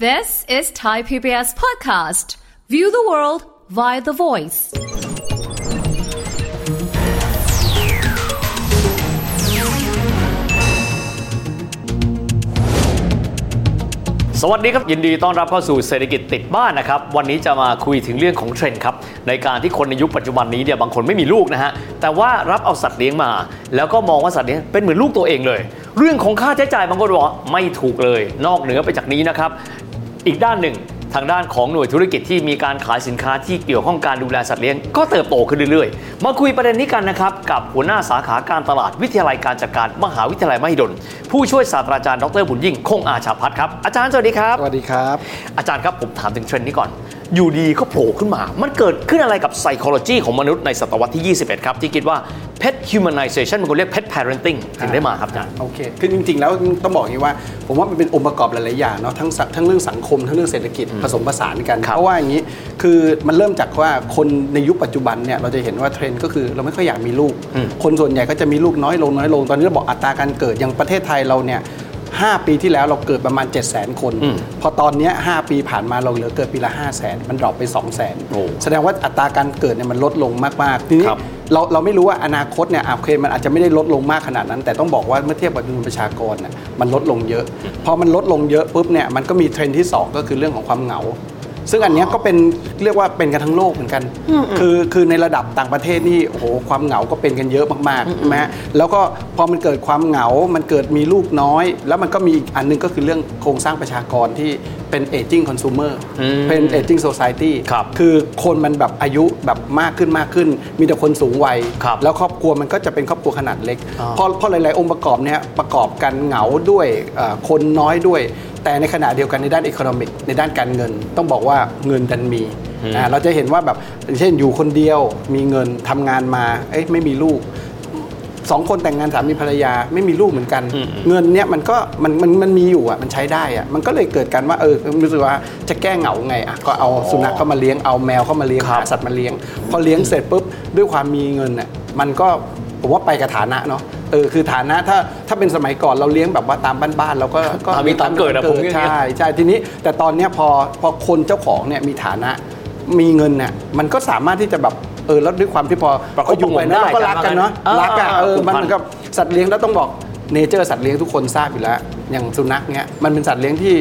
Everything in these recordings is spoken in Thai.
This is Thai PBS Podcast. View the world via the voice. สวัสดีครับ ยินดีต้อนรับเข้าสู่เศรษฐกิจติดบ้านนะครับ วันนี้จะมาคุยถึงเรื่องของเทรนด์ครับ ในการที่คนในยุคปัจจุบันนี้เนี่ยบางคนไม่มีลูกนะฮะ แต่ว่ารับเอาสัตว์เลี้ยงมา แล้วก็มองว่าสัตว์เลี้ยงเป็นเหมือนลูกตัวเองเลย เรื่องของค่าใช้จ่ายบางคนบอกว่าไม่ถูกเลย นอกเหนือไปจากนี้นะครับ อีกด้านหนึ่งทางด้านของหน่วยธุรกิจที่มีการขายสินค้าที่เกี่ยวข้องการดูแลสัตว์เลี้ยงก็เติบโตขึ้นเรื่อยๆ มาคุยประเด็นนี้กันนะครับ กับหัวหน้าสาขาการตลาดวิทยาลัยการจัดการมหาวิทยาลัยมหิดล ผู้ช่วยศาสตราจารย์ดรบุญยิ่งคงอาชาพัฒน์ครับอาจารย์สวัสดีครับ สวัสดีครับ อาจารย์ครับผมถามถึงเทรนด์นี้ก่อน อยู่ดีก็โผล่ขึ้นมา มันเกิดขึ้นอะไรกับ psychology ของมนุษย์ในศตวรรษที่ 21 ครับ ที่คิดว่า pet humanization มันก็เรียก pet parenting ถึงได้มาครับอาจารย์โอเค คือจริง ๆ แล้วต้องบอกอย่างนี้ว่า ผมว่ามันเป็นองค์ประกอบหลาย ๆ อย่างเนาะทั้งสัทั้งเรื่องสังคม ทั้งเรื่องเศรษฐกิจผสมผสานกันครับเพราะว่าอย่างนี้คือมันเริ่มจากว่าคนในยุคปัจจุบันเนี่ยเราจะเห็นว่าเทรนด์ก็คือเราไม่ค่อยอยากมีลูก คนส่วนใหญ่ก็จะมีลูกน้อยลงน้อยลงตอนนี้เราบอกอัตราการเกิดอย่างประเทศไทยเราเนี่ย 5 ปีที่แล้วเราเกิดประมาณ 7 0 0 0 0 0 คน พอตอนเนี้ย5ปีผ่านมาเราเหลือเกิดปีละ 5 0 0 0 0 0 มัน drop ไป 2 0 0 0 0 0โอ้แสดงว่าอัตราการเกิดเนี่ยมันลดลงมากๆทีนี้ครับเราเราไม่รู้ว่าอนาคตเนี่ยอะโอเคมันอาจจะไม่ได้ลดลงมากขนาดนั้น แต่ต้องบอกว่าเมื่อเทียบกับจำนวนประชากรน่ะมันลดลงเยอะ พอมันลดลงเยอะปุ๊บเนี่ยมันก็มีเทรนด์ที่ 2 ก็คือเรื่องของความเหงา ซึ่งอันเนี้ยก็เป็นเรียกว่าเป็นกันทั้งโลกเหมือนกัน คือคือในระดับต่างประเทศนี่โอ้โหความเหงาก็เป็นกันเยอะมากๆใช่ไหมฮะแล้วก็พอมันเกิดความเหงา มันเกิดมีลูกน้อย แล้วมันก็มีอีกอันหนึงก็คือเรื่องโครงสร้างประชากรที่เป็น aging consumer อืมเป็น aging society ครับ คือคนมันแบบอายุแบบมากขึ้นมากขึ้น มีแต่คนสูงวัย ครับแล้วครอบครัวมันก็จะเป็นครอบครัวขนาดเล็กอ๋อเพราะเพราะหลาย ๆ องค์ประกอบเนี้ยประกอบกันเหงาด้วยเอ่อคนน้อยด้วย แต่ในขณะเดียวกันในด้านอีโคโนมิกในด้านการเงิน ต้องบอกว่าเงินดันมีอ่าเราจะเห็นว่าแบบเช่นอยู่คนเดียวมีเงินทำงานมาเอ้ยไม่มีลูกสองคนแต่งงานสามีภรรยาไม่มีลูกเหมือนกันอืมเงินเนี้ยมันก็มันมันมันมีอยู่อะมันใช้ได้อะมันก็เลยเกิดกันว่าเออรู้สึกว่าจะแก้เหงาไงอะก็เอาสุนัขเข้ามาเลี้ยงเอาแมวเข้ามาเลี้ยงครับหาสัตว์มาเลี้ยง พอเลี้ยงเสร็จปุ๊บด้วยความมีเงินอะมันก็ผมว่าไปกับฐานะเนาะ เออคือฐานะถ้าถ้าเป็นสมัยก่อนเราเลี้ยงแบบว่าตามบ้านๆเราก็ก็ตามมีตามเกิดอะผมเรียกอย่างเงี้ยใช่ใช่ทีนี้ แต่ตอนเนี้ยพอพอคนเจ้าของเนี่ยมีฐานะมีเงินเนี่ยมันก็สามารถที่จะแบบเออแล้วด้วยความที่พอประคบก็อยู่ไปประหงมนะเราก็ได้รักกันเนาะอ่ารักอะเออผูกพัมันนเหมือนกับสัตว์เลี้ยงแล้วต้องบอก nature สัตว์เลี้ยงทุกคนทราบอยู่แล้ว อย่างสุนัขเนี่ยมันเป็นสัตว์เลี้ยงที่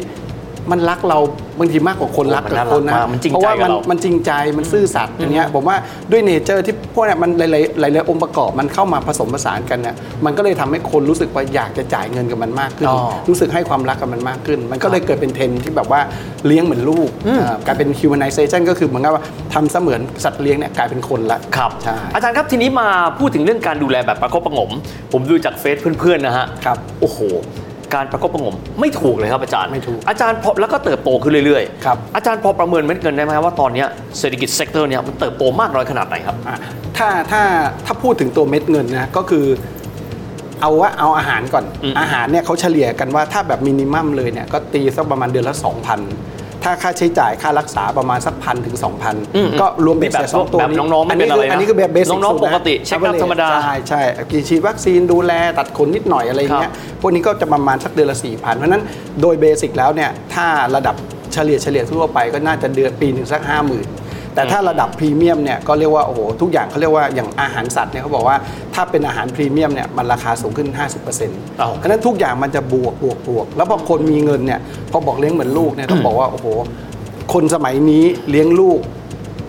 มันรักเราบางทีมากกว่าคนรักมันกับน่ารักคนนะมากมันจริงเพราะว่าใจกับมันเรามันจริงใจมันซื่อสัตย์อย่างเงี้ยผมว่าด้วย nature ที่พวกเนี้ยมันหลายๆหลายๆองค์ประกอบมันเข้ามาผสมผสานกันเนี่ยมันก็เลยทำให้คนรู้สึกว่าอยากจะจ่ายเงินกับมันมากขึ้นอ๋อรู้สึกให้ความรักกับมันมากขึ้น มันก็เลยเกิดเป็นเทรนด์ที่แบบว่าเลี้ยงเหมือนลูกอ่ากลายเป็น humanization ก็คือเหมือนกับว่าทำเสมือนสัตว์เลี้ยงเนี่ยกลายเป็นคนละครับใช่อาจารย์ครับทีนี้มาพูดถึงเรื่องการดูแลแบบประคบประหงม ผมดูจากเฟซเพื่อนๆนะฮะครับโอ้โห การประคบประหงมไม่ถูกเลยครับอาจารย์ไม่ถูกอาจารย์พอแล้วก็เติบโตขึ้นเรื่อยๆ ครับ อาจารย์พอประเมินเม็ดเงินได้ไหมครับว่าตอนเนี้ยเศรษฐกิจ sector เนี้ยมันเติบโตมากน้อยขนาดไหนครับอะถ้าถ้าถ้าพูดถึงตัวเม็ดเงินนะก็คือเอาว่าเอาอาหารก่อนอืมอาหารเนี่ยเขาเฉลี่ยกันว่าถ้าแบบ minimum เลยเนี่ยก็ตีสักประมาณเดือนละ2,000 ถ้าค่าใช้จ่ายค่ารักษาประมาณสักพันถึงอืม2,000ก็รวมเบ็ดเสร็จสองตัวแบบนี้น้องๆไม่เป็นอะไรนะอันนี้คือแบบ basic น้องๆปกติ check up ธรรมดาใช่ใช่กีฉีดวัคซีนดูแลตัดขนนิดหน่อยอะไรเงี้ยพวกนี้ก็จะประมาณสักเดือนละ4,000เพราะฉะนั้นโดย basic แล้วเนี่ยถ้าระดับเฉลี่ยเฉลี่ยทั่วไปก็น่าจะเดือนปีหนึ่งสัก50,000 แต่ถ้าระดับพรีเมียมเนี่ยก็เรียกว่าโอ้โหทุกอย่างเขาเรียกว่าอย่างอาหารสัตว์เนี่ยเขาบอกว่าถ้าเป็นอาหารพรีเมียมเนี่ยมันราคาสูงขึ้น 50%เพราะนั้นทุกอย่างมันจะบวกบวกบวก แล้วพอคนมีเงินเนี่ยพอบอกเลี้ยงเหมือนลูกเนี่ยต้องบอกว่าโอ้โหคนสมัยนี้เลี้ยงลูก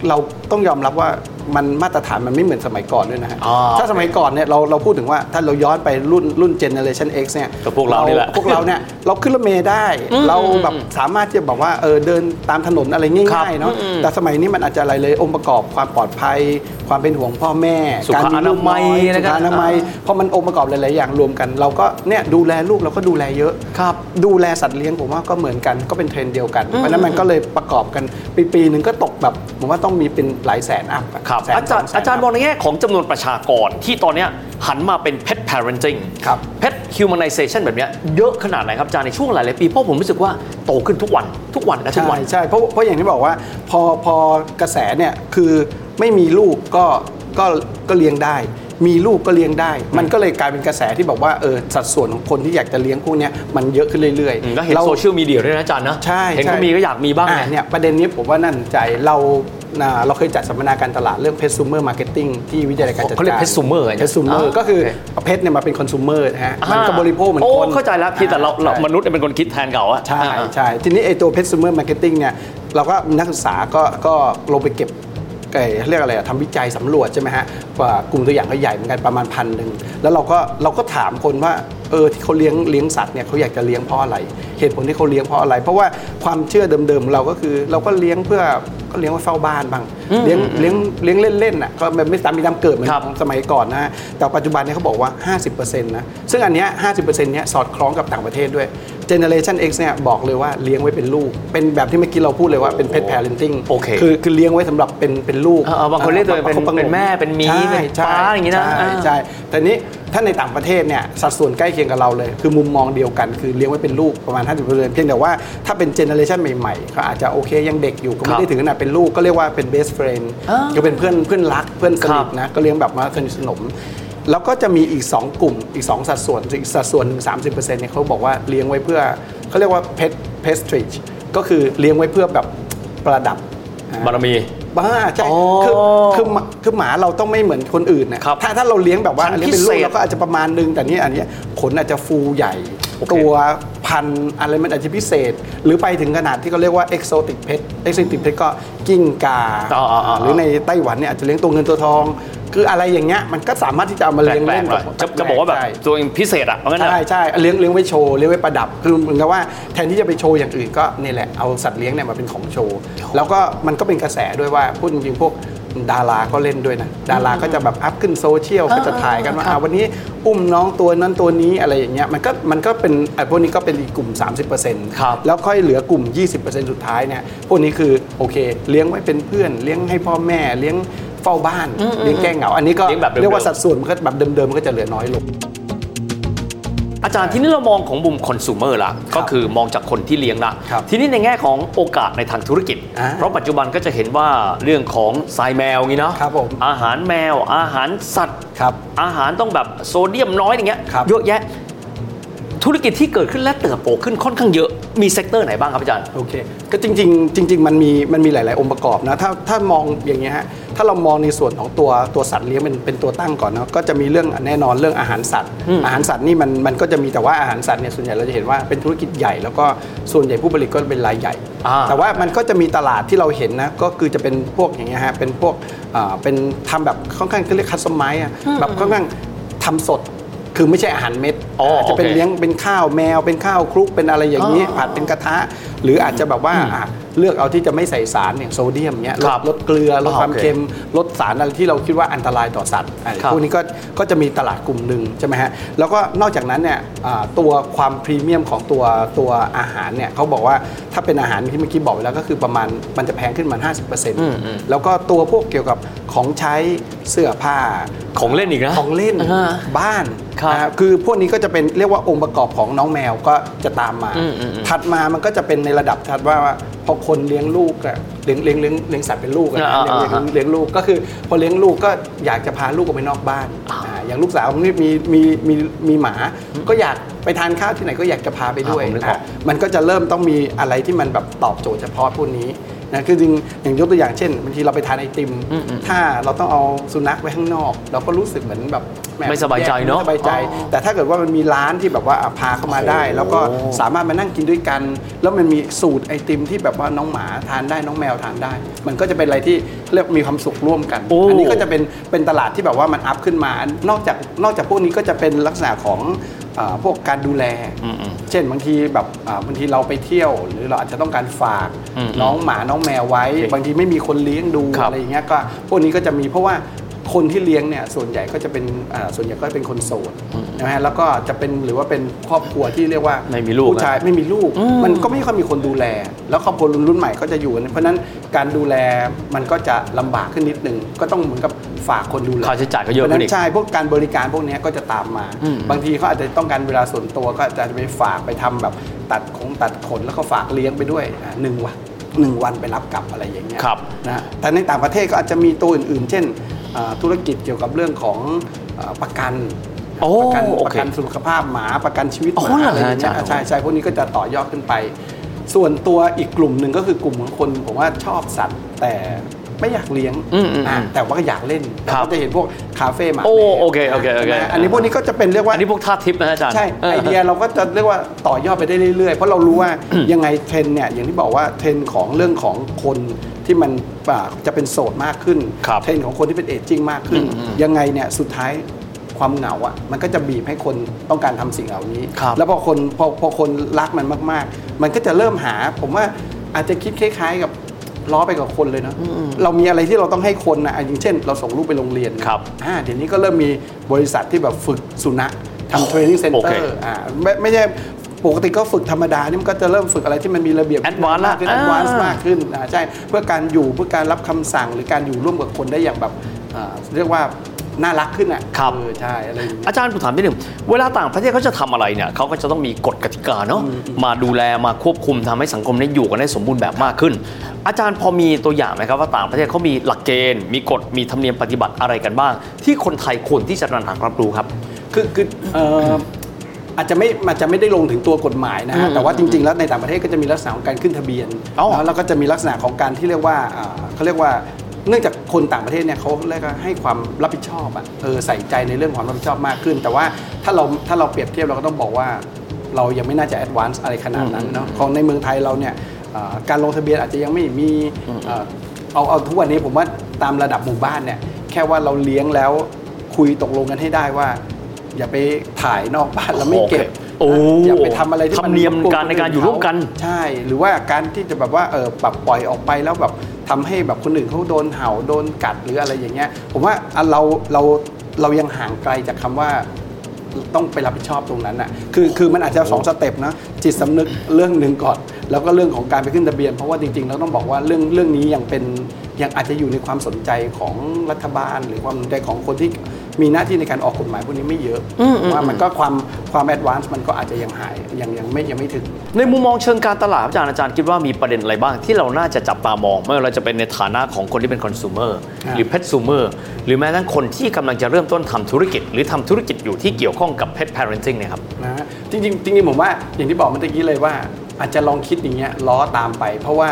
เราต้องยอมรับว่า มันมาตรฐานมันไม่เหมือนสมัยก่อนด้วยนะฮะ อ๋อถ้าสมัยก่อนเนี่ยเราเราพูดถึงว่าถ้าเราย้อนไปรุ่นรุ่นเจเนอเรชัน X เนี่ยก็พวกเรานี่แหละพวกเราเนี่ยเราขึ้นรถเมล์ได้ เราแบบสามารถที่จะบอกว่าเออเดินตามถนนอะไรครับง่ายๆเนาะ อืมแต่สมัยนี้มันอาจจะอะไรเลยองค์ประกอบความปลอดภัย ความเป็นห่วงพ่อแม่ สุขการมีลูกน้อยอนามัยอะไรสุกันขอนามัยอ่าเพราะมันองค์ประกอบหลายๆอย่างรวมกัน เราก็เนี่ยดูแลลูกเราก็ดูแลเยอะ ครับ ดูแลสัตว์เลี้ยงผมว่าก็เหมือนกันก็เป็นเทรนด์เดียวกัน เพราะฉะนั้นมันก็เลยประกอบกันปีปีหนึ่งก็ตกแบบผมว่าต้องมีเป็นหลายแสนอัพอะ ครับแสนอาจารย์สงแสนอาจารย์พมองในแง่ของจำนวนประชากรที่ตอนเนี้ยหันมาเป็น pet parenting ครับ pet humanization แบบเนี้ยเยอะขนาดไหนครับอาจารย์ในช่วงหลายๆปีเพราะผมรู้สึกว่าโตขึ้นทุกวันทุกวันและทุกใช่วันใช่เพราะเพราะอย่างที่บอกว่าพอพอกระแสเนี่ยคือไม่มีลูกก็ก็ก็เลี้ยงได้ มีลูกก็เลี้ยงได้ มันก็เลยกลายเป็นกระแสที่บอกว่าเออสัดส่วนของคนที่อยากจะเลี้ยงพวกเนี้ยมันเยอะขึ้นเรื่อยอืมแล้วเห็นราโซเชียลมีเดียด้วยนะอาจารย์นะใช่เห็นใช่เขามีก็อยากมีบ้างอ่าไงเนี่ยประเด็นนี้ผมว่าน่าสนใจเราอ่า เราเคยจัดสัมมนาการตลาดเรื่องเพ s ซูเมอร์มาร์เก็ตติ้งที่วิทยาลัยการจัดการเขาเรียก pet consumer ไงเพ s ซูเมอร์อ่าก็คือโอเคเอา pet เนี่ยมาเป็นคอน sumer นะฮะมันก็บริโภคเหมือนโอ้คนเข้าใจแล้วพี่แต่เราเราใช่มนุษย์เป็นคนคิดแทนเขาอะใช่อ่าใช่ทีนี้ไอ้ตัวเพ s ซูเมอร์มาร์เก็ตติ้งเนี่ยเราก็มีนักศึกษาก็ก็ลงไปเก็บเอ่อเรียกอะไรอะทำวิจัยสำรวจใช่ไหมฮะว่ากลุ่มตัวอย่างก็ใหญ่เหมือนกันประมาณพันหนึ่งแล้วเราก็เราก็ถามคนว่าเออที่เขาเลี้ยงเลี้ยงสัตว์เนี่ยเขาอยากจะเลี้ยงเพราะอะไร เหตุผลที่เขาเลี้ยงเพราะอะไร เพราะว่าความเชื่อเดิมๆเราก็คือเราก็เลี้ยงเพื่อ ก็เลี้ยงไว้เฝ้าบ้านบ้างเลี้ยงเลี้ยงเลี้ยงเล่นๆอะก็ไม่ตามมีตามเกิดเหมือนครับสมัยก่อนนะฮะแต่ปัจจุบันเนี่ยเขาบอกว่า 50%นะซึ่งอันเนี้ย50%เนี้ยสอดคล้องกับต่างประเทศด้วย Generation X เนี่ยบอกเลยว่าเลี้ยงไว้เป็นลูก เป็นแบบที่เมื่อกี้เราพูดเลยว่าเป็น pet parenting โอเค คือคือเลี้ยงไว้สำหรับเป็นเป็นลูกเออเออบางคนเรียกตัวเองเป็นประคบประหงเป็นแม่เป็นมี้ใช่เป็นใช่ป๊าอย่างงี้นะใช่อ่า ใช่แต่นี้ถ้าในต่างประเทศเนี่ยสัดส่วนใกล้เคียงกับเราเลย คือมุมมองเดียวกัน คือเลี้ยงไว้เป็นลูกประมาณ 50%เพียงแต่ว่าถ้าเป็น generation ใหม่ๆเขาอาจจะโอเคยังเด็กอยู่ก็ครัไม่ได้ถึงขนาดเป็นลูกก็เรียกว่าเป็น best friend อ่า ก็เป็นเพื่อนเพื่อนรักเพื่อนสนิทครับนะก็เลี้ยงแบบมาสนิทสนม แล้วก็จะมีอีก 2 กลุ่มอีก 2 สัดส่วนอีกสัดส่วนหนึ่ง30%เนี่ยเขาบอกว่าเลี้ยงไว้เพื่อเขาเรียกว่า pet pestrage ก็คือเลี้ยงไว้เพื่อแบบประดับ บารมี บ้าใช่อ๋อคือคือหมาคือหมาเราต้องไม่เหมือนคนอื่นนะครับถ้าถ้าเราเลี้ยงแบบว่าพันธุ์เลี้ยงเป็นลูพิกเศษเราก็อาจจะประมาณนึงแต่นี่อันเนี้ยขนอาจจะฟูใหญ่ โอเค ตัวพันธุ์อะไรมันอาจจะพิเศษ หรือไปถึงขนาดที่เขาเรียกว่า exotic pet exotic pet ก็กิ้งกา อ๋ออ๋ออ๋อหรือในไต้หวันเนี่ยอาจจะเลี้ยงตัวเงินตัวทอง คืออะไรอย่างเงี้ยมันก็สามารถที่จะเอามาแปเลี้ยงลเล่กนๆหน่อยจะจะบอกว่าแบบใช่ตัวเองพิเศษอะเพราะงั้นนะใช่ใช่เลี้ยงเลี้ยงไว้โชว์เลี้ยงไว้ประดับคือเหมือนกับว่าแทนที่จะไปโชว์อย่างอื่นก็นี่แหละเอาสัตว์เลี้ยงเนี่ยมาเป็นของโชว์แล้วก็มันก็เป็นกระแสด้วยว่าพูดจริงๆพวกดาราก็เล่นด้วยนะดาราก็จะแบบอัพขึ้นโซเชียลก็จะถ่ายกันว่าอ่าวันนี้อุ้มน้องตัวนั้นตัวนี้อะไรอย่างเงี้ยมันก็มันก็เป็นไอ้พวกนี้ก็เป็นอีกกลุ่ม 30%ครับ แล้วค่อยเหลือกลุ่ม 20%สุดท้ายเนี่ย พวกนี้คือโอเค เลี้ยงไว้เป็นเพื่อน เลี้ยงให้พ่อแม่ เลี้ยง เฝ้าบ้านเลี้ยงแก้เหงา อันนี้ก็เลี้ยงแบบเดิมๆเรียกว่าสัดส่วนมันก็แบบเดิมๆมันก็จะเหลือน้อยลงอาจารย์ที่นี่เรามองของมุมคอน sumer ละก็คือมองจากคนที่เลี้ยงละครับทีนี้ในแง่ของโอกาสในทางธุรกิจอ่าเพราะปัจจุบันก็จะเห็นว่าเรื่องของทรายแมวงี้เนาะครับผมอาหารแมว อาหารสัตว์ครับอาหารต้องแบบโซเดียมน้อยอย่างเงี้ยครับเยอะแยะ ธุรกิจที่เกิดขึ้นและเติบโตขึ้นค่อนข้างเยอะมี sector ไหนบ้างครับอาจารย์โอเคก็จริงๆจริง ๆ มันมีมันมีหลาย ๆ องค์ประกอบนะถ้าถ้ามองอย่างเงี้ยฮะถ้าเรามองในส่วนของตัวตัวสัตว์เลี้ยงเป็นเป็นตัวตั้งก่อนเนาะก็จะมีเรื่องแน่นอนเรื่องอาหารสัตว์ อาหารสัตว์นี่มันมันก็จะมีแต่ว่าอาหารสัตว์เนี่ยส่วนใหญ่เราจะเห็นว่าเป็นธุรกิจใหญ่แล้วก็ส่วนใหญ่ผู้ผลิตก็เป็นรายใหญ่อ่าแต่ว่ามันก็จะมีตลาดที่เราเห็นนะก็คือจะเป็นพวกอย่างเงี้ยฮะเป็นพวกอ่าเป็นทำแบบค่อนข้างเขาเรียก customize อะแบบค่อนข้างทำสด คือไม่ใช่อาหารเม็ดอ๋ออาจจะเป็นโอเคเลี้ยงเป็นข้าวแมว เป็นข้าวคลุกเป็นอะไรอย่างนี้ อ๋อผัดเป็นกระทะ หรืออาจจะแบบว่าอะเลือกเอาที่จะไม่ใส่สารอย่างโซเดียมเนี้ยลครัดบลดเกลือลดอ๋อความโอเคเค็มลดสารอะไรที่เราคิดว่าอันตรายต่อสัตว์อะครับ พวกนี้ก็ก็จะมีตลาดกลุ่มหนึ่งใช่ไหมฮะแล้วก็นอกจากนั้นเนี่ยอ่าตัวความพรีเมียมของตัวตัวอาหารเนี่ยเขาบอกว่าถ้าเป็นอาหารที่เมื่อกี้บอกไปแล้วก็คือประมาณมันจะแพงขึ้นมา 50%แล้วก็ตัวพวกเกี่ยวกับ ของใช้เสื้อผ้าของเล่นอีกนะ ของเล่นอ่าบ้านครับนะครับคือพวกนี้ก็จะเป็นเรียกว่าองค์ประกอบของน้องแมวก็จะตามมา อืมอืมอืมถัดมามันก็จะเป็นในระดับถัดว่าว่าพอคนเลี้ยงลูกอะเลี้ยงเลี้ยงเลี้ยงเลี้ยงสัตว์เป็นลูกอะนะอ่าเลี้ยงอ่าเลี้ยงเลี้ยงลูกก็คือ พอเลี้ยงลูกก็อยากจะพาลูกออกไปนอกบ้านอ่าอย่างลูกสาวผมนี่มีมีมีมีหมา ก็อยากไปทานข้าวที่ไหนก็อยากจะพาไปด้วยอ่าผมนึกออก นะ มันก็จะเริ่มต้องมีอะไรที่มันแบบตอบโจทย์เฉพาะพวกนี้ นะคือจริงอย่างยกตัวอย่างเช่นบางทีเราไปทานไอติม ถ้าเราต้องเอาสุนัขไว้ข้างนอก เราก็รู้สึกเหมือนแบบแไม่สบายใจเนอะไม่สบายใจอ๋อแต่ถ้าเกิดว่ามันมีร้านที่แบบว่าอะพาเข้ามาได้โอ้โหแล้วก็สามารถมานั่งกินด้วยกัน แล้วมันมีสูตรไอติมที่แบบว่าน้องหมาทานได้น้องแมวทานได้ มันก็จะเป็นอะไรที่เรียกมีความสุขร่วมกันโอ้อันี้ก็จะเป็นเป็นตลาดที่แบบว่ามันอัพขึ้นมานอกจากนอกจากพวกนี้ก็จะเป็นลักษณะของอ่า พวกการดูแลอืมอืมเช่นบางทีแบบอ่าบางทีเราไปเที่ยว หรือเราอาจจะต้องการฝากอืมน้องหมาน้องแมวไว้โอเคบางทีไม่มีคนเลี้ยงดูครับอะไรอย่างเงี้ยก็พวกนี้ก็จะมีเพราะว่า คนที่เลี้ยงเนี่ยส่วนใหญ่ก็จะเป็นอ่าส่วนใหญ่ก็เป็นคนโสดนะฮะแล้วก็จะเป็นหรือว่าเป็นครอบครัวที่เรียกว่าไม่มีลูกผู้ชายไม่มีลูก มันก็ไม่ค่อยมีคนดูแล แล้วครอบครัวรุ่นใหม่ก็จะอยู่กันเพราะฉะนั้นการดูแลมันก็จะลำบากขึ้นนิดนึงก็ต้องเหมือนกับฝากคนดูแลค่าใช้จ่ายก็เยอะพราะฉะขึ้นนั้อีกนใช่พวกการบริการพวกเนี้ยก็จะตามมาอืมบางทีเขาอาจจะต้องการเวลาส่วนตัวก็อาจจะไปฝากไปทำแบบตัดของตัดขนแล้วก็ฝากเลี้ยงไปด้วยอ่าหนึ่งวันหนึ่งวันไปรับกลับอะไรอย่างเงี้ยครับนะแต่ในต่างประเทศก็อาจจะมีตัวอื่น ๆ เช่นอ่า ธุรกิจเกี่ยวกับเรื่องของอ่าประกันโอ้ประกันโอประเคกันสุขภาพหมาประกันชีวิตอ๋หอมาเหรออะไรอย่างเงี้ยอาจารย์ใช่ใช่พวกนี้ก็จะต่อยอดขึ้นไป ส่วนตัวอีกกลุ่มหนึ่งก็คือกลุ่มของคนผมว่าชอบสัตว์แต่ ไม่อยากเลี้ยงอืมอืมอ่าแต่ว่าก็อยากเล่นครับเราจะเห็นพวกคาเฟ่หมาโอ้แมวโอเคโอเคโอเค ใช่ไหมอันนี้พวกนี้ก็จะเป็นเรียกว่า อันนี้พวกท่าทิปนะอาจารย์ ใช่ออไอเดียเราก็จะเรียกว่าต่อยอดไปได้เรื่อยๆ เพราะเรารู้ว่ายังไงเทรนด์เนี่ยอย่างที่บอกว่าเทรนด์ของเรื่องของคนที่มันอ่าจะเป็นโสดมากขึ้น ครับเทรนด์ของคนที่เป็นเอจจิ้งมากขึ้น อืมยังไงเนี่ยสุดท้ายความเหงาอะมันก็จะบีบให้คนต้องการทำสิ่งเหล่านี้ ครับแล้วพอคนพอพอคนรักมันมากๆ มันก็จะเริ่มหา ผมว่าอาจจะคิดคล้ายๆ กับ ล้อไปกับคนเลยเนาะเรามีอะไรที่เราต้องให้คนนะอะอย่างเช่น เราส่งลูกไปโรงเรียนครับอ่าเดี๋ยวนี้ก็เริ่มมีบริษัทที่แบบฝึกสุนัขทำ training center โอเคอ่าไม่ไม่ใช่ปกติก็ฝึกธรรมดานี่มันก็จะเริ่มฝึกอะไรที่มันมีระเบียบ Advance ละมากขึ้นอ่า advance มากขึ้นอ่าใช่เพื่อการอยู่เพื่อการรับคำสั่งหรือการอยู่ร่วมกับคนได้อย่างแบบอ่าเรียกว่า น่ารักขึ้นอะครับเออใช่อะไรอย่างเงี้ย อาจารย์ผมถามนิดหนึ่งเวลาต่างประเทศเขาจะทำอะไรเนี่ยเขาก็จะต้องมีกฎกติกาเนาะมาดูแลมาควบคุมทำให้สังคมนี้อยู่กันได้สมบูรณ์แบบมากขึ้น อาจารย์พอมีตัวอย่างไหมครับว่าต่างประเทศเขามีหลักเกณฑ์ มีกฎมีธรรมเนียมปฏิบัติอะไรกันบ้าง ที่คนไทยควรที่จะตระหนักรับรู้ครับ คือคือเอ่ออาจจะไม่อาจจะไม่ได้ลงถึงตัวกฎหมายนะฮะอืมแต่ว่าจริง ๆ แล้วในต่างประเทศก็จะมีลักษณะของการขึ้นทะเบียน อ๋อแล้วแล้วก็จะมีลักษณะของการที่เรียกว่าอ่าเขาเรียกว่า เนื่องจากคนต่างประเทศเนี่ยเขาเรียกว่าให้ความรับผิดชอบอะเออใส่ใจในเรื่องความรับผิดชอบมากขึ้น แต่ว่าถ้าเราถ้าเราเปรียบเทียบเราก็ต้องบอกว่า เรายังไม่น่าจะ advance อะไรขนาดนั้นเนาะของในเมืองไทยเราเนี่ยอ่าการลงทะเบียนอาจจะยังไม่มีอ่าเอาเอาทุกวันนี้ผมว่าตามระดับหมู่บ้านเนี่ยแค่ว่าเราเลี้ยงแล้วคุยตกลงกันให้ได้ว่า อย่าไปถ่ายนอกบ้านแล้วไม่เก็บ โอเค โอ้อย่าไปทำอะไรที่ธรรมเนียมการในการอยู่ร่วมกัน ใช่ หรือว่าการที่จะแบบว่าเออแบบปล่อยออกไปแล้วแบบทำให้แบบคนอื่นเขาโดนเห่าโดนกัดหรืออะไรอย่างเงี้ย ผมว่าอะเราเราเรายังห่างไกลจากคำว่าต้องไปรับผิดชอบตรงนั้นอะ คือคือมันอาจจะสอง step นะจิตสำนึกเรื่องหนึ่งก่อน แล้วก็เรื่องของการไปขึ้นทะเบียน เพราะว่าจริงๆเราต้องบอกว่าเรื่องเรื่องนี้ยังเป็นยังอาจจะอยู่ในความสนใจของรัฐบาล หรือความสนใจของคนที่ มีหน้าที่ในการออกกฎหมายพวกนี้ไม่เยอะอืมอืมว่ามันก็ความความ advance มันก็อาจจะยังหายยังยังไม่ยังไม่ถึง ในมุมมองเชิงการตลาดอาจารย์อาจารย์คิดว่ามีประเด็นอะไรบ้างที่เราน่าจะจับตามองไม่ว่าเราจะเป็นในฐานะของคนที่เป็นคอน sumer ครับหรือ pet sumer หรือแม้กระทั่งคนที่กำลังจะเริ่มต้นทำธุรกิจ หรือทำธุรกิจอยู่ที่เกี่ยวข้องกับ pet parenting เนี่ยครับนะฮะจริงๆจริงๆผมว่าอย่างที่บอกเมื่อกี้เลยว่าอาจจะลองคิดอย่างเงี้ยล้อตามไป เพราะว่า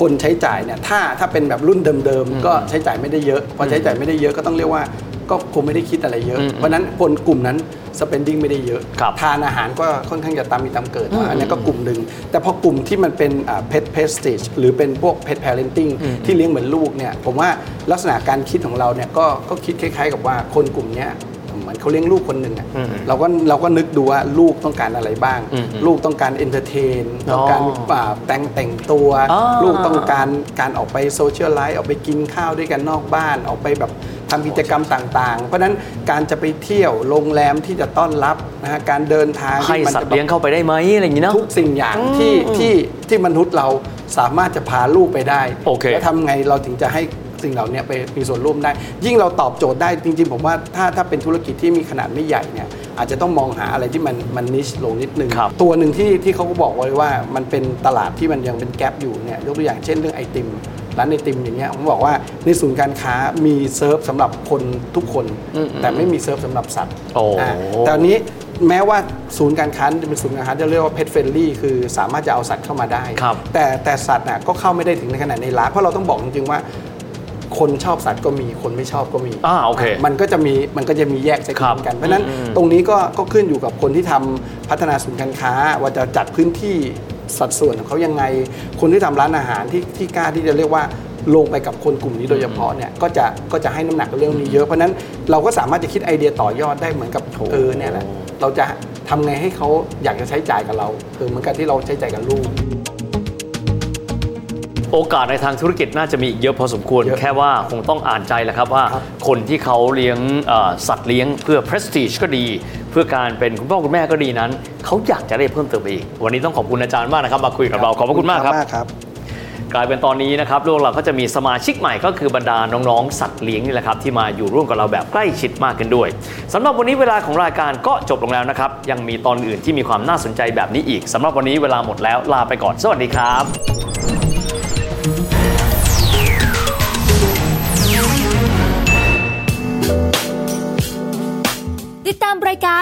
คนใช้จ่ายเนี่ยถ้าถ้าเป็นแบบรุ่นเดิมๆ ก็ใช้จ่ายไม่ได้เยอะ พอใช้จ่ายไม่ได้เยอะก็ต้องเรียกว่า ก็คงไม่ได้คิดอะไรเยอะอืมเพราะฉะนั้นคนกลุ่มนั้น spending ไม่ได้เยอะครับทานอาหารก็ค่อนข้างจะตามมีตามเกิด อันนี้ก็กลุ่มหนึ่ง แต่พอกลุ่มที่มันเป็นอ่า pet prestige หรือเป็นพวก pet parenting ที่เลี้ยงเหมือนลูกเนี่ยผมว่าลักษณะการคิดของเราเนี่ยก็ก็คิดคล้ายๆ กับว่าคนกลุ่มเนี้ย เหมือนเขาเลี้ยงลูกคนหนึ่งอะอืมเราก็เราก็นึกดูว่าลูกต้องการอะไรบ้างอืมลูกต้องการ entertain อ๋อต้องการอ่าแต่งแต่งตัวอ่าลูกต้องการการออกไป social life ออกไปกินข้าวด้วยกันนอกบ้านออกไปแบบทำกิจกรรมต่างๆ เพราะฉะนั้นการจะไปเที่ยวโรงแรมที่จะต้อนรับนะฮะการเดินทางให้ที่มันจะแบบสัตว์เลี้ยงเข้าไปได้ไหมอะไรอย่างนี้เนาะทุกสิ่งอย่างอืมที่อืมที่ที่มนุษย์เราสามารถจะพาลูกไปได้โอเคแล้วทำไงเราถึงจะให้ สิ่งเหล่านี้ไปมีส่วนร่วมได้ ยิ่งเราตอบโจทย์ได้จริง ๆ ผมว่าถ้าถ้าเป็นธุรกิจที่มีขนาดไม่ใหญ่เนี่ยอาจจะต้องมองหาอะไรที่มันมันนิชลงนิดนึงครับตัวหนึ่งที่ที่เขาก็บอกไว้ว่ามันเป็นตลาดที่มันยังเป็นแกลบอยู่เนี่ยยกตัวอย่างเช่นเรื่องไอติมร้านไอติมอย่างเงี้ยผมบอกว่าในศูนย์การค้ามีเซิร์ฟสำหรับคนทุกคนอืมแต่ไม่มีเซิร์ฟสำหรับสัตว์โอ้อ่าแต่อันนี้แม้ว่าศูนย์การค้าจะเป็นศูนย์การค้าที่เรียกว่าเพ t เฟ n ลี่คือสามารถจะเอาสัตว์เข้ามาได้ครับแต่แต่สัตว์น่ะก็เข้าไม่ได้ถึงในขนาดในร้านเพราะเราต้องบอกจริงๆว่า คนชอบสัตว์ก็มีคนไม่ชอบก็มีอ่าโอเคมันก็จะมีมันก็จะมีแยกเซกครัเมบนต์กัน เพราะฉะนั้นอืมตรงนี้ก็ก็ขึ้นอยู่กับคนที่ทำพัฒนาศูนย์การค้า ว่าจะจัดพื้นที่สัดส่วนของเขายังไง คนที่ทำร้านอาหารที่ที่กล้าที่จะเรียกว่าลงไปกับคนกลุ่มนี้โดยเฉพาะเนี่ยก็จะก็จะให้น้ำหนักกับเรื่องนี้เยอะเพราะฉะนั้นเราก็สามารถจะคิดไอเดียต่อยอดได้เหมือนกับเออเนี่ยแหละเราจะทำไงให้เขาอยากจะใช้จ่ายกับเราเออเหมือนกับที่เราใช้จ่ายกับลูก โอกาสในทางธุรกิจน่าจะมีอีกเยอะพอสมควรเยอะแค่ว่าคงต้องอ่านใจแหละครับว่าครับคนที่เขาเลี้ยงเอ่อสัตว์เลี้ยงเพื่อ prestige ก็ดี เพื่อการเป็นคุณพ่อคุณแม่ก็ดีนั้น เขาอยากจะได้เพิ่มเติมไปอีก วันนี้ต้องขอบคุณอาจารย์มากนะครับ มาคุยกับเราขอบพระคุณมากครับครับกลายเป็นตอนนี้นะครับโลกเราก็จะมีสมาชิกใหม่ก็คือบรรดาน้องๆ สัตว์เลี้ยงนี่แหละครับ ที่มาอยู่ร่วมกับเราแบบใกล้ชิดมากขึ้นด้วยสำหรับวันนี้เวลาของรายการก็จบลงแล้วนะครับ ยังมีตอนอื่นที่มีความน่าสนใจแบบนี้อีกสำหรับวันนี้เวลาหมดแล้วลาไปก่อนสวัสดีครับ